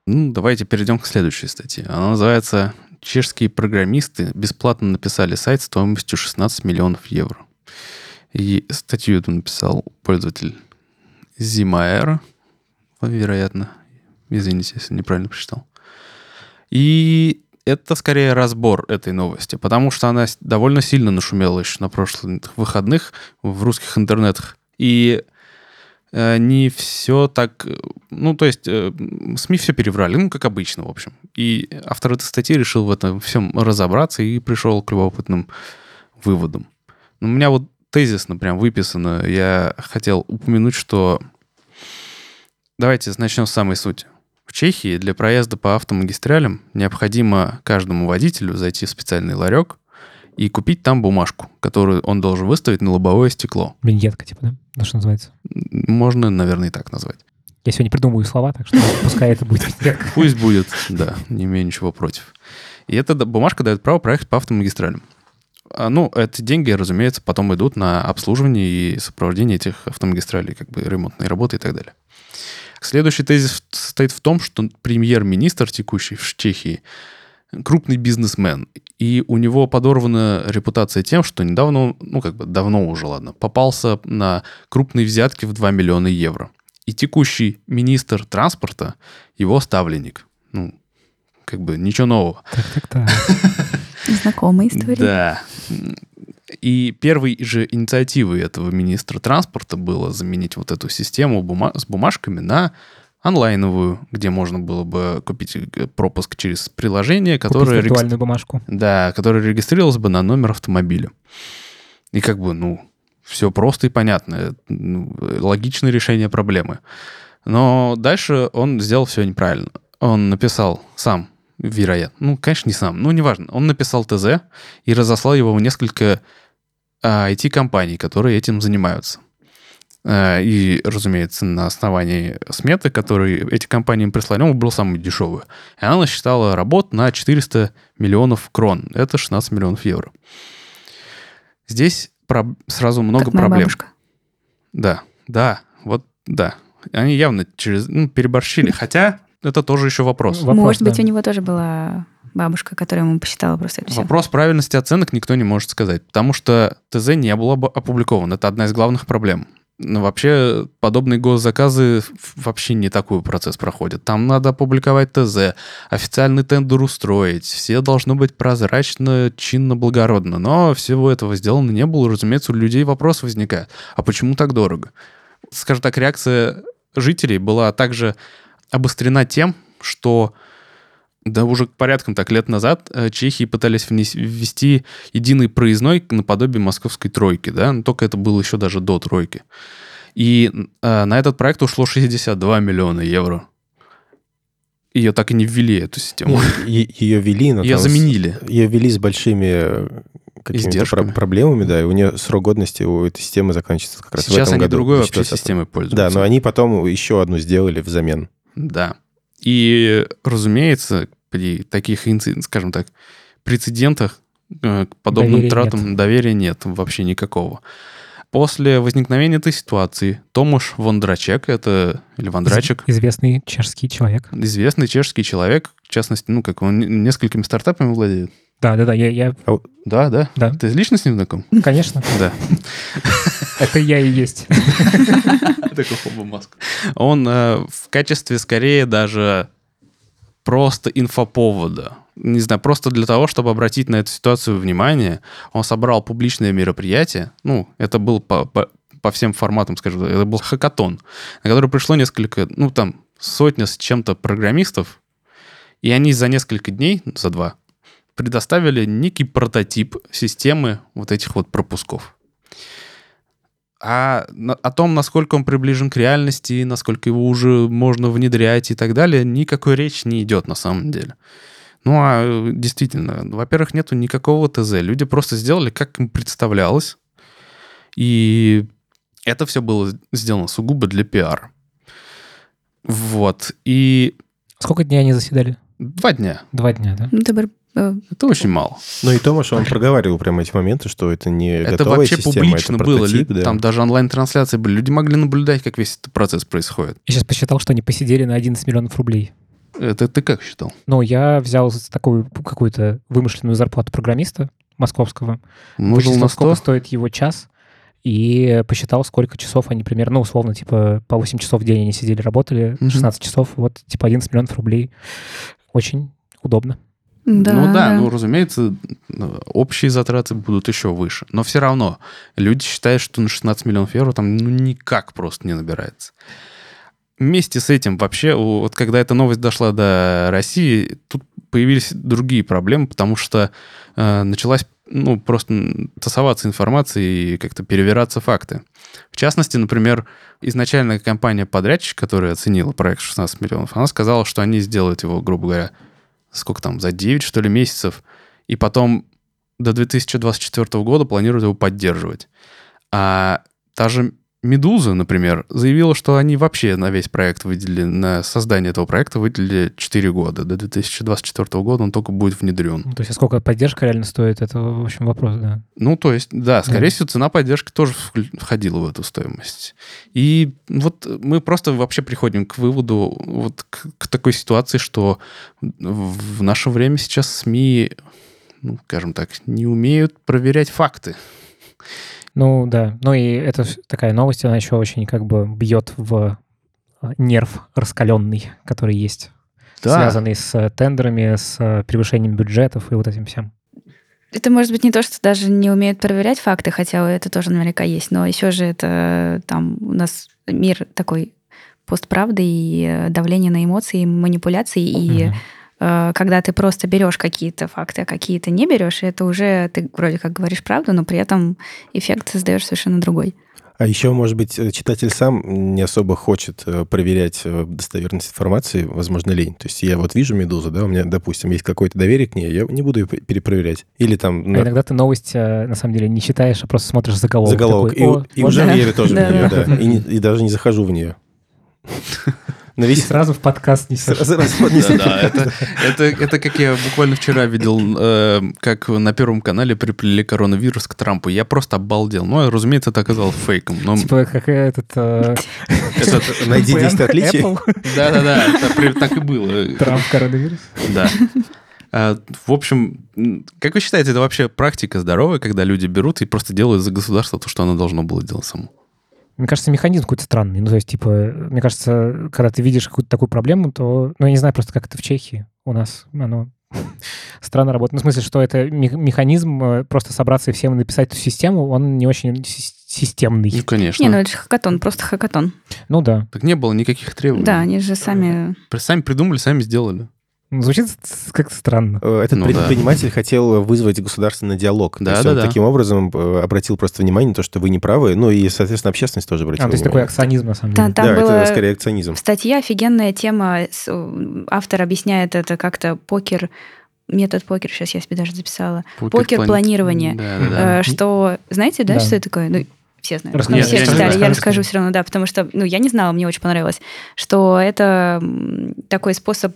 Ну, давайте перейдем к следующей статье. Она называется «Чешские программисты бесплатно написали сайт стоимостью 16 миллионов евро». И статью эту написал пользователь Зимаэр, вероятно. Извините, если неправильно прочитал. И это скорее разбор этой новости, потому что она довольно сильно нашумела еще на прошлых выходных в русских интернетах. И э, не все так... э, Ну, то есть э, СМИ все переврали, ну, как обычно, в общем. И автор этой статьи решил в этом всем разобраться и пришел к любопытным выводам. Ну, у меня вот тезисно прям выписано. Я хотел упомянуть, что давайте начнем с самой сути. Чехии для проезда по автомагистралям необходимо каждому водителю зайти в специальный ларек и купить там бумажку, которую он должен выставить на лобовое стекло. Виньетка, типа, да? Ну, что называется. Можно, наверное, и так назвать. Я сегодня придумываю слова, так что пускай это будет виньетка. Пусть будет, да, не имею ничего против. И эта бумажка дает право проехать по автомагистралям. А, Ну, эти деньги, разумеется, потом идут на обслуживание и сопровождение этих автомагистралей, как бы ремонтные работы и так далее. Следующий тезис состоит в том, что премьер-министр текущий в Чехии крупный бизнесмен, и у него подорвана репутация тем, что недавно, ну, как бы давно уже, ладно, попался на крупные взятки в 2 миллиона евро. И текущий министр транспорта его ставленник. Ну, как бы ничего нового. Так-так-так. Знакомая история. Да. И первой же инициативой этого министра транспорта было заменить вот эту систему бума- с бумажками на онлайновую, где можно было бы купить э, пропуск через приложение, Купить которое, регистр- виртуальную бумажку. да, которое регистрировалось бы на номер автомобиля. И как бы, ну, все просто и понятно. э, ну, э, логичное решение проблемы. Но дальше он сделал все неправильно. Он написал сам, вероятно, ну, конечно, не сам, ну, неважно. Он написал ТЗ и разослал его в несколько IT-компаний, которые этим занимаются. А, И, разумеется, на основании сметы, которые эти компании им прислали, он был самый дешевый. И она насчитала работ на 400 миллионов крон. Это 16 миллионов евро. Здесь проб- сразу много как моя проблем. бабушка. Да, да, вот да. Они явно через, ну, переборщили. Хотя это тоже еще вопрос. Вопрос, Может быть, да. у него тоже была бабушка, которая ему посчитала просто это все. Вопрос правильности оценок никто не может сказать, потому что ТЗ не было бы опубликован. Это одна из главных проблем. Но вообще подобные госзаказы вообще не такой процесс проходит. Там надо опубликовать ТЗ, официальный тендер устроить, все должно быть прозрачно, чинно, благородно. Но всего этого сделано не было, разумеется, у людей вопрос возникает. А почему так дорого? Скажем так, реакция жителей была также обострена тем, что да уже порядком так лет назад э, Чехии пытались ввести единый проездной наподобие московской тройки, да, но только это было еще даже до тройки. И э, на этот проект ушло 62 миллиона евро. Ее так и не ввели, эту систему. Ее вели, но Ее там с- заменили. Ее вели с большими э, какими-то про- проблемами, да, и у нее срок годности у этой системы заканчивается как раз в Сейчас этом они году. другой в вообще 2024. системой Да, пользуются. но они потом еще одну сделали взамен. Да. И, разумеется, при таких, скажем так, прецедентах э, к подобным Доверия тратам доверия нет вообще никакого. После возникновения этой ситуации Томаш Вондрачек, это, или Вондрачек, Из- Известный чешский человек. известный чешский человек, в частности, ну, как он несколькими стартапами владеет. Да, да, да, я, я- Да, да. да, Ты лично с ним знаком? конечно, Да. это я и есть. Такой хоба маск. Он э, в качестве скорее даже просто инфоповода. Не знаю, просто для того, чтобы обратить на эту ситуацию внимание, он собрал публичное мероприятие. Ну, это был по, по, по всем форматам, скажем, так, это был хакатон, на который пришло несколько, ну, там, сотня с чем-то программистов, и они за несколько дней, за два, предоставили некий прототип системы вот этих вот пропусков. А о том, насколько он приближен к реальности, насколько его уже можно внедрять и так далее, никакой речи не идет на самом деле. Ну, а э, действительно, во-первых, нету никакого ТЗ. Люди просто сделали, как им представлялось. И это все было сделано сугубо для пиара. Вот. И Сколько дней они заседали? два дня. Два дня, да? Ну, Это очень мало. Ну и Томаш, он проговаривал прямо эти моменты, что это не Это готовая вообще система, публично это было. да. Там даже онлайн-трансляции были. Люди могли наблюдать, как весь этот процесс происходит. Я сейчас посчитал, что они посидели на 11 миллионов рублей. Это ты как считал? Ну, я взял такую какую-то вымышленную зарплату программиста московского, вычислил, на сколько 100? стоит его час, и посчитал, сколько часов они примерно, ну, условно, типа, по 8 часов в день они сидели, работали, Мгм. 16 часов, вот, типа, 11 миллионов рублей. Очень удобно. Да, ну да, ну разумеется, общие затраты будут еще выше. Но все равно люди считают, что на 16 миллионов евро там ну, никак просто не набирается. Вместе с этим вообще, вот когда эта новость дошла до России, тут появились другие проблемы, потому что э, началась ну, просто тасоваться информацией и как-то перевираться факты. В частности, например, изначально компания-подрядчик, которая оценила проект 16 миллионов, она сказала, что они сделают его, грубо говоря, сколько там, за 9, что ли, месяцев, и потом до 2024 года планируют его поддерживать. А та же Медуза, например, заявила, что они вообще на весь проект выделили, на создание этого проекта выделили 4 года. До 2024 года он только будет внедрен. Ну, то есть, а сколько поддержка реально стоит, это, в общем, вопрос, да. Ну, то есть, да, скорее всего, цена поддержки тоже входила в эту стоимость. И вот мы просто вообще приходим к выводу, вот к, к такой ситуации, что в наше время сейчас СМИ, ну, скажем так, не умеют проверять факты. Ну да, ну и это такая новость, она еще очень как бы бьет в а, нерв раскаленный, который есть, да. связанный с э, тендерами, с э, превышением бюджетов и вот этим всем. Это может быть не то, что даже не умеют проверять факты, хотя это тоже наверняка есть, но еще же это там у нас мир такой постправды и э, давление на эмоции, и манипуляции, и угу Э, когда ты просто берешь какие-то факты, а какие-то не берешь, это уже ты вроде как говоришь правду, но при этом эффект создаешь совершенно другой. А еще, может быть, читатель сам не особо хочет э, проверять э, достоверность информации, возможно, лень. То есть я вот вижу «Медузу», да, у меня, допустим, есть какое-то доверие к ней, я не буду ее перепроверять. Или там... А иногда ты новость, на самом деле, не читаешь, а просто смотришь заголовок. Заголовок. Такой, и, и уже верю тоже в нее, да. И даже не захожу в нее. На весь... сразу в подкаст не Сразу Да, да, это, как я буквально вчера видел, э, как на Первом канале приплели коронавирус к Трампу. Я просто обалдел. Ну, разумеется, это оказалось фейком. Типа как этот... Э... Найди 10 отличий. Да-да-да, так и было. Трамп коронавирус? Да. А, в общем, как вы считаете, это вообще практика здоровая, когда люди берут и просто делают за государство то, что оно должно было делать само? Мне кажется, механизм какой-то странный. Ну, то есть, типа, мне кажется, когда ты видишь какую-то такую проблему, то, ну, я не знаю просто, как это в Чехии у нас, оно странно работает. Ну, в смысле, что это механизм э, просто собраться и всем написать эту систему, он не очень системный. Ну, конечно. Не, ну это же хакатон, просто хакатон. Ну да. Так не было никаких требований. Да, они же сами... Сами придумали, сами сделали. Звучит как-то странно. Э, этот ну, предприниматель да. хотел вызвать государственный диалог. Да, то есть да, он да. таким образом э, обратил просто внимание на то, что вы не правы, ну и, соответственно, общественность тоже обратила А, то есть такой акционизм, на самом деле. Да, там да это скорее акционизм. Статья офигенная тема. Автор объясняет это как-то покер метод покер, сейчас я себе даже записала. Покер, покер плани... планирования. Да, да, да. Э, что, знаете, да, да, что это такое? Ну, все знают. Расскажи, все читали, я, я расскажу все равно, да, потому что, ну, я не знала, мне очень понравилось, что это такой способ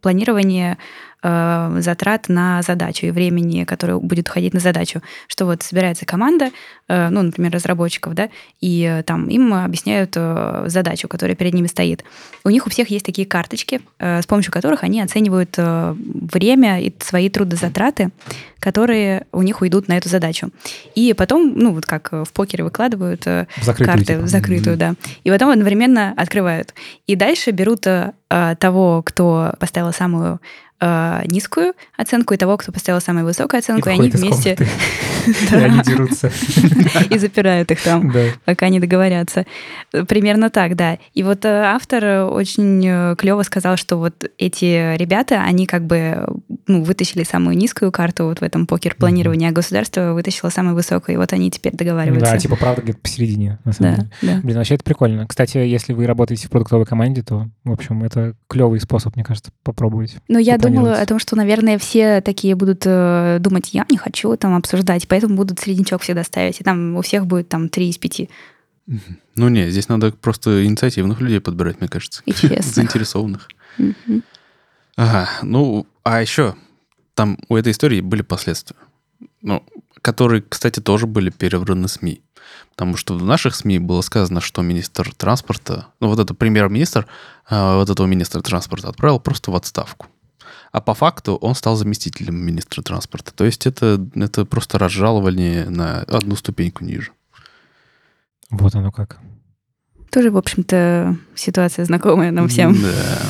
планирования э, затрат на задачу и времени, которое будет уходить на задачу. Что вот собирается команда, э, ну, например, разработчиков, да, и э, там им объясняют э, задачу, которая перед ними стоит. У них у всех есть такие карточки, э, с помощью которых они оценивают э, время и свои трудозатраты, которые у них уйдут на эту задачу. И потом, ну, вот как в покере выкладывают э, закрытую, карты типа. в закрытую, mm-hmm. да. И потом одновременно открывают. И дальше берут э, того, кто поставил самую э, низкую оценку и того, кто поставил самую высокую оценку, и, и они вместе... Они дерутся. И запирают их там, пока не договорятся. Примерно так, да. И вот э, автор очень э, клево сказал, что вот эти ребята, они как бы ну, вытащили самую низкую карту вот в этом покер-планировании, а государство вытащило самую высокую, и вот они теперь договариваются. Да, типа правда где-то посередине, на самом деле. Да. Блин, вообще это прикольно. Кстати, если вы работаете в продуктовой команде, то, в общем, это клевый способ, мне кажется, попробовать. Ну, я думала о том, что, наверное, все такие будут э, думать, я не хочу там обсуждать, поэтому будут среднячок всегда ставить, и там у всех будет там три из пяти. Ну не, здесь надо просто инициативных людей подбирать, мне кажется. И честных. Заинтересованных. Ага, ну, а еще там у этой истории были последствия. Ну, которые, кстати, тоже были перевраны СМИ. Потому что в наших СМИ было сказано, что министр транспорта, ну вот этот премьер-министр, э, вот этого министра транспорта отправил просто в отставку. А по факту он стал заместителем министра транспорта. То есть это, это просто разжалование на одну ступеньку ниже. Вот оно как. Тоже, в общем-то, ситуация знакомая нам всем. Да.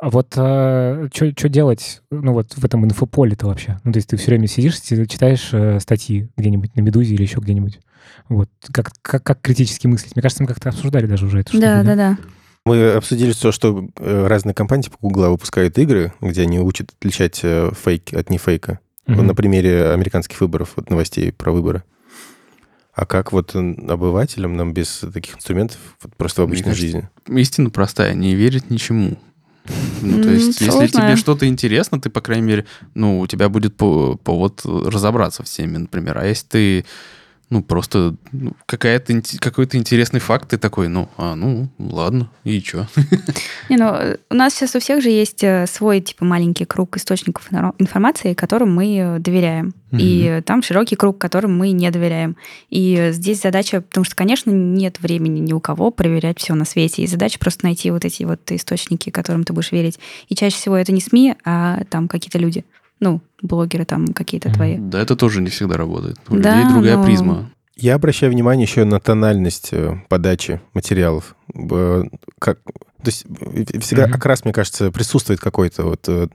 А вот а, что делать, ну вот в этом инфополе-то вообще? Ну то есть ты все время сидишь, читаешь э, статьи где-нибудь на «Медузе» или еще где-нибудь. Вот как, как, как критически мыслить? Мне кажется, мы как-то обсуждали даже уже это. Да, да, да. Мы обсудили то, что э, разные компании типа Google выпускают игры, где они учат отличать э, фейк от нефейка. Мгм. на примере американских выборов, вот новостей про выборы. А как вот обывателям нам без таких инструментов вот просто в обычной кажется, жизни? Истина простая, не верить ничему. Ну, то есть, если сложно. тебе что-то интересно, ты, по крайней мере, ну, у тебя будет по- повод разобраться в теме, например. А если ты, ну, просто ну, какая-то, какой-то интересный факт, ты такой, ну, а, ну, ладно, и чё? Не, ну, у нас сейчас у всех же есть э, свой, типа, маленький круг источников информации, которым мы э, доверяем. И э, там широкий круг, которым мы не доверяем. И э, здесь задача, потому что, конечно, нет времени ни у кого проверять все на свете. И задача просто найти вот эти вот источники, которым ты будешь верить. И чаще всего это не СМИ, а там какие-то люди. Ну, блогеры там какие-то твои. Да, это тоже не всегда работает. У Да, людей другая но- призма. Я обращаю внимание еще на тональность э, подачи материалов. Как, то есть э, всегда Мгм. окрас, мне кажется, присутствует какой-то вот э,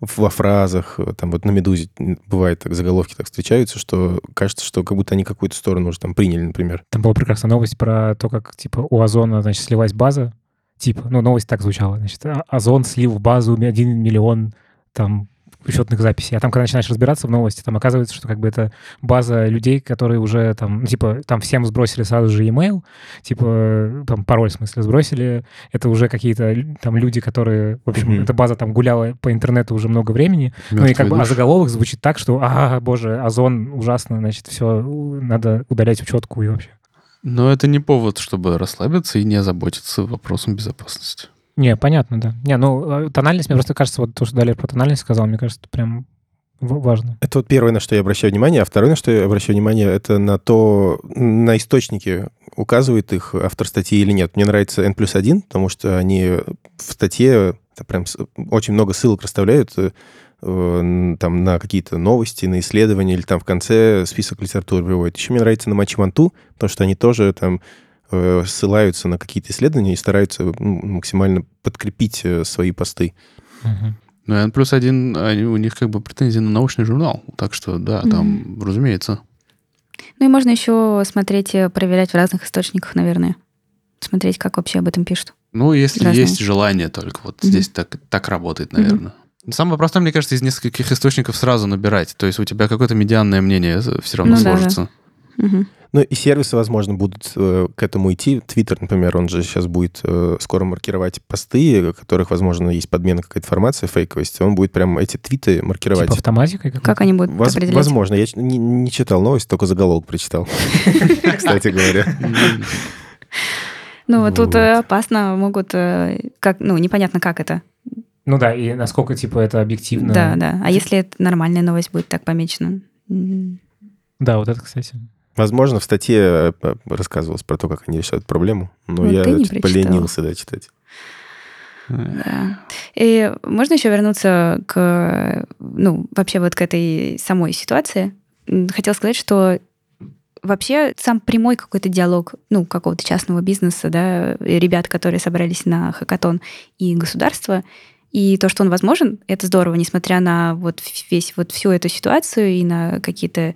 во фразах, там вот на «Медузе» бывает так, заголовки так встречаются, что кажется, что как будто они какую-то сторону уже там приняли, например. Там была прекрасная новость про то, как, типа, у Озона, значит, слилась база. Типа, ну, новость так звучала. Значит, «А- Озон слил в базу 1 миллион там учетных записей. А там, когда начинаешь разбираться в новости, там оказывается, что как бы это база людей, которые уже там, ну, типа, там всем сбросили сразу же e-mail, типа, там пароль, в смысле, сбросили. Это уже какие-то там люди, которые, в общем, Мгм. эта база там гуляла по интернету уже много времени, ну и как бы, а заголовок звучит так, что, а, боже, озон ужасно, значит, все, надо удалять учетку и вообще. Но это не повод, чтобы расслабиться и не озаботиться вопросом безопасности. Не, понятно, да. Не, ну, э, тональность, мне просто кажется, вот то, что Далер про тональность сказал, мне кажется, это прям важно. Это вот первое, на что я обращаю внимание, а второе, на что я обращаю внимание, это на то, на источники, указывает их автор статьи или нет. Мне нравится N плюс 1, потому что они в статье прям очень много ссылок расставляют э, там на какие-то новости, на исследования, или там в конце список литературы приводит. Еще мне нравится на Матче Манту, потому что они тоже там э, ссылаются на какие-то исследования и стараются ну, максимально подкрепить э, свои посты. Ну, N плюс один, у них как бы претензии на научный журнал. Так что, да, там, разумеется. Ну и можно еще смотреть, э, проверять в разных источниках, наверное. Смотреть, как вообще об этом пишут. Ну, если Разные. есть желание только. Вот Мгм. здесь так, так работает, наверное. Самое простое, мне кажется, из нескольких источников сразу набирать. То есть у тебя какое-то медианное мнение все равно Ну да, да. сложится. Ну и сервисы, возможно, будут э, к этому идти. Твиттер, например, он же сейчас будет э, скоро маркировать посты, в которых, возможно, есть подмена какая-то информация, фейковость. Он будет прям эти твиты маркировать. Типа автоматикой какой-то? Как они будут Воз- определять? возможно. Я не, не читал новость, только заголовок прочитал. Кстати говоря. Ну, вот тут э, опасно могут, э, как, ну, непонятно, как это. Ну да, и насколько, типа, это объективно. Да, да. А если это нормальная новость будет так помечена? М, Да, вот это, кстати. Возможно, в статье э, рассказывалось про то, как они решают проблему. Но Вот я ты не чуть прочитал. поленился, да, читать. Да. И можно еще вернуться к, ну, вообще вот к этой самой ситуации. Хотела сказать, что вообще сам прямой какой-то диалог, ну, какого-то частного бизнеса, да, ребят, которые собрались на хакатон, и государства, и то, что он возможен, это здорово, несмотря на вот весь вот всю эту ситуацию и на какие-то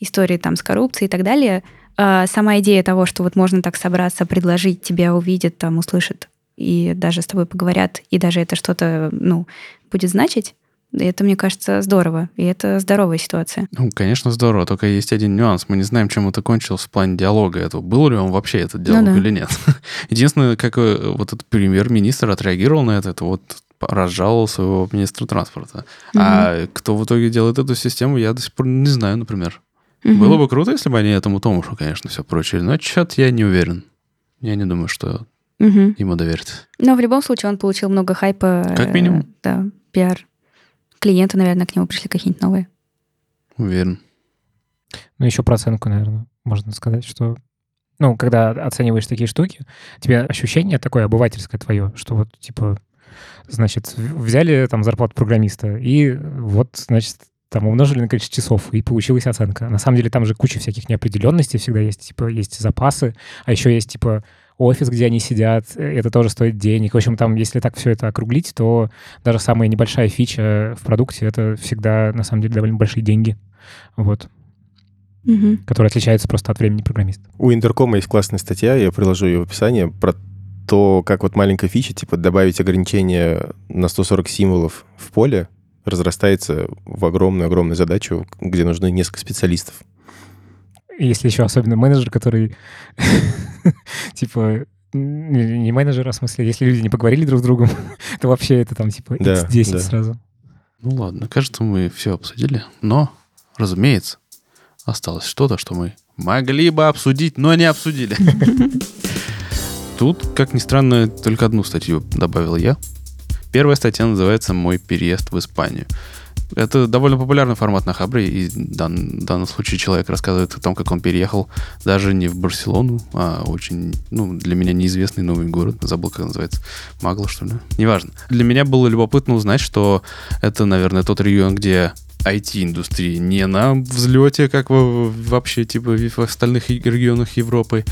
истории там с коррупцией и так далее. А Сама идея того, что вот можно так собраться, предложить, тебя увидят, там, услышат, и даже с тобой поговорят, и даже это что-то, ну, будет значить, это, мне кажется, здорово. И это здоровая ситуация. Ну, конечно, здорово, только есть один нюанс. Мы не знаем, чем это кончилось в плане диалога этого. Был ли он вообще этот диалог да. или нет. Единственное, как э, вот этот премьер-министр отреагировал на это, это вот разжаловал своего министра транспорта. А кто в итоге делает эту систему, я до сих пор не знаю, например. Мгм. Было бы круто, если бы они этому Томушу, конечно, все прочили. Но что-то я не уверен. Я не думаю, что Мгм. ему доверят. Но в любом случае он получил много хайпа. Как э, минимум. Да, пиар. Клиенты, наверное, к нему пришли какие-нибудь новые. Уверен. Ну, еще про оценку, наверное, можно сказать, что... Ну, когда оцениваешь такие штуки, тебе ощущение такое обывательское твое, что вот, типа, значит, взяли там зарплату программиста, и вот, значит, там умножили на количество часов, и получилась оценка. На самом деле там же куча всяких неопределенностей всегда есть, типа, есть запасы, а еще есть, типа, офис, где они сидят, э, это тоже стоит денег. В общем, там, если так все это округлить, то даже самая небольшая фича в продукте — это всегда, на самом деле, довольно большие деньги. Вот Мгм. который отличается просто от времени программиста. У Интеркома есть классная статья, я приложу ее в описание, про то, как вот маленькая фича, типа добавить ограничение на 140 символов в поле разрастается в огромную-огромную задачу, где нужны несколько специалистов. Если еще особенно менеджер, который типа не менеджер, а в смысле, если люди не поговорили друг с другом, то вообще это там типа Да, X10 да. сразу. Ну ладно, кажется, мы все обсудили. Но, разумеется, осталось что-то, что мы могли бы обсудить, но не обсудили. Тут, как ни странно, только одну статью добавил я. Первая статья называется «Мой переезд в Испанию». Это довольно популярный формат на Хабре, и дан- данном случае человек рассказывает о том, как он переехал даже не в Барселону, а очень, ну, для меня неизвестный новый город, забыл, как называется, Магла, что ли? Неважно. Для меня было любопытно узнать, что это, наверное, тот регион, где IT-индустрия не на взлете, как во- вообще, типа, в остальных регионах Европы,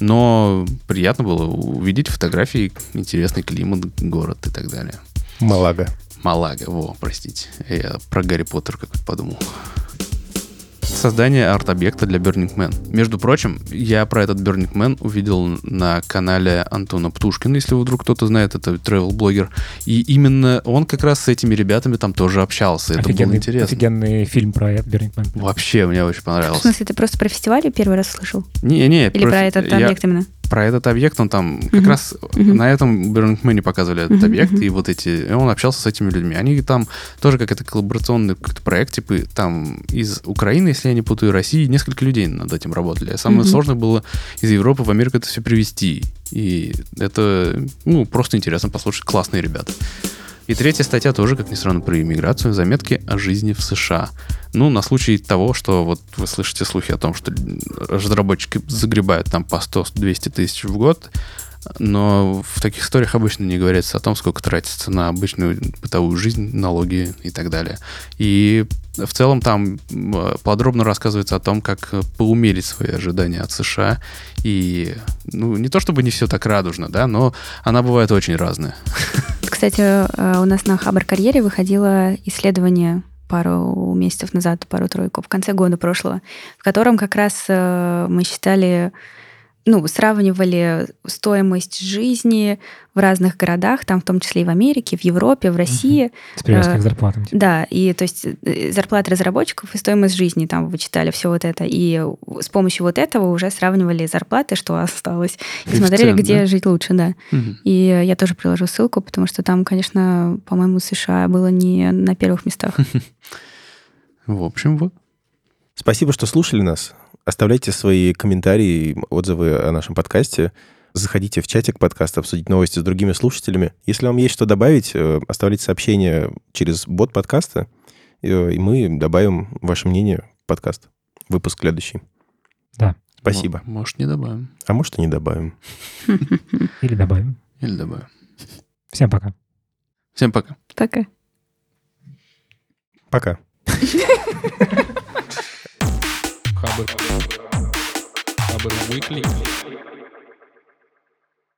но приятно было увидеть фотографии, интересный климат, город и так далее. Малага. Малага, во, простите. Я про Гарри Поттер как-то подумал. Создание арт-объекта для Burning Man. Между прочим, я про этот Burning Man увидел на канале Антона Птушкина, если вдруг кто-то знает, это travel-блогер. И именно он как раз с этими ребятами там тоже общался. Это было Офигенный, интересно. офигенный фильм про Burning Man. Вообще, мне очень В понравилось. смысле, ты просто про фестиваль первый раз слышал? Не-не, Или про этот я- объект именно? Про этот объект, он там как раз на этом Man показывали этот объект, и вот эти, и он общался с этими людьми. Они там тоже как это коллаборационный какой-то проект, типа там из Украины, если я не путаю, России, несколько людей над этим работали. Самое сложное было из Европы в Америку это все привезти. И это, ну, просто интересно послушать. Классные ребята. И третья статья тоже, как ни странно, про иммиграцию. Заметки о жизни в США. Ну, на случай того, что вот вы слышите слухи о том, что разработчики загребают там по 100-200 тысяч в год, но в таких историях обычно не говорится о том, сколько тратится на обычную бытовую жизнь, налоги и так далее. И в целом там подробно рассказывается о том, как поумерить свои ожидания от США. И, ну, не то чтобы не все так радужно, да, но она бывает очень разная. Кстати, э, у нас на Хабр карьере выходило исследование пару месяцев назад, пару-тройку, в конце года прошлого, в котором как раз э, мы считали, ну, сравнивали стоимость жизни в разных городах, там в том числе и в Америке, в Европе, в России. С привязкой Э, к зарплатам. типа. Да, и то есть э, зарплаты разработчиков и стоимость жизни там вычитали все вот это. И с помощью вот этого уже сравнивали зарплаты, что осталось, и смотрели, Коэффициент, где да? жить лучше, да. Мгм. И я тоже приложу ссылку, потому что там, конечно, по-моему, США было не на первых местах. В общем, вот. Спасибо, что слушали нас. Оставляйте свои комментарии, отзывы о нашем подкасте. Заходите в чатик подкаста, обсудить новости с другими слушателями. Если вам есть что добавить, э, оставляйте сообщение через бот подкаста, э, и мы добавим ваше мнение в подкаст. Выпуск следующий. Да. Спасибо. Может, не добавим. А может, и не добавим. Или добавим. Или добавим. Всем пока. Всем пока. Пока. Пока. Хабр. Хабр Weekly.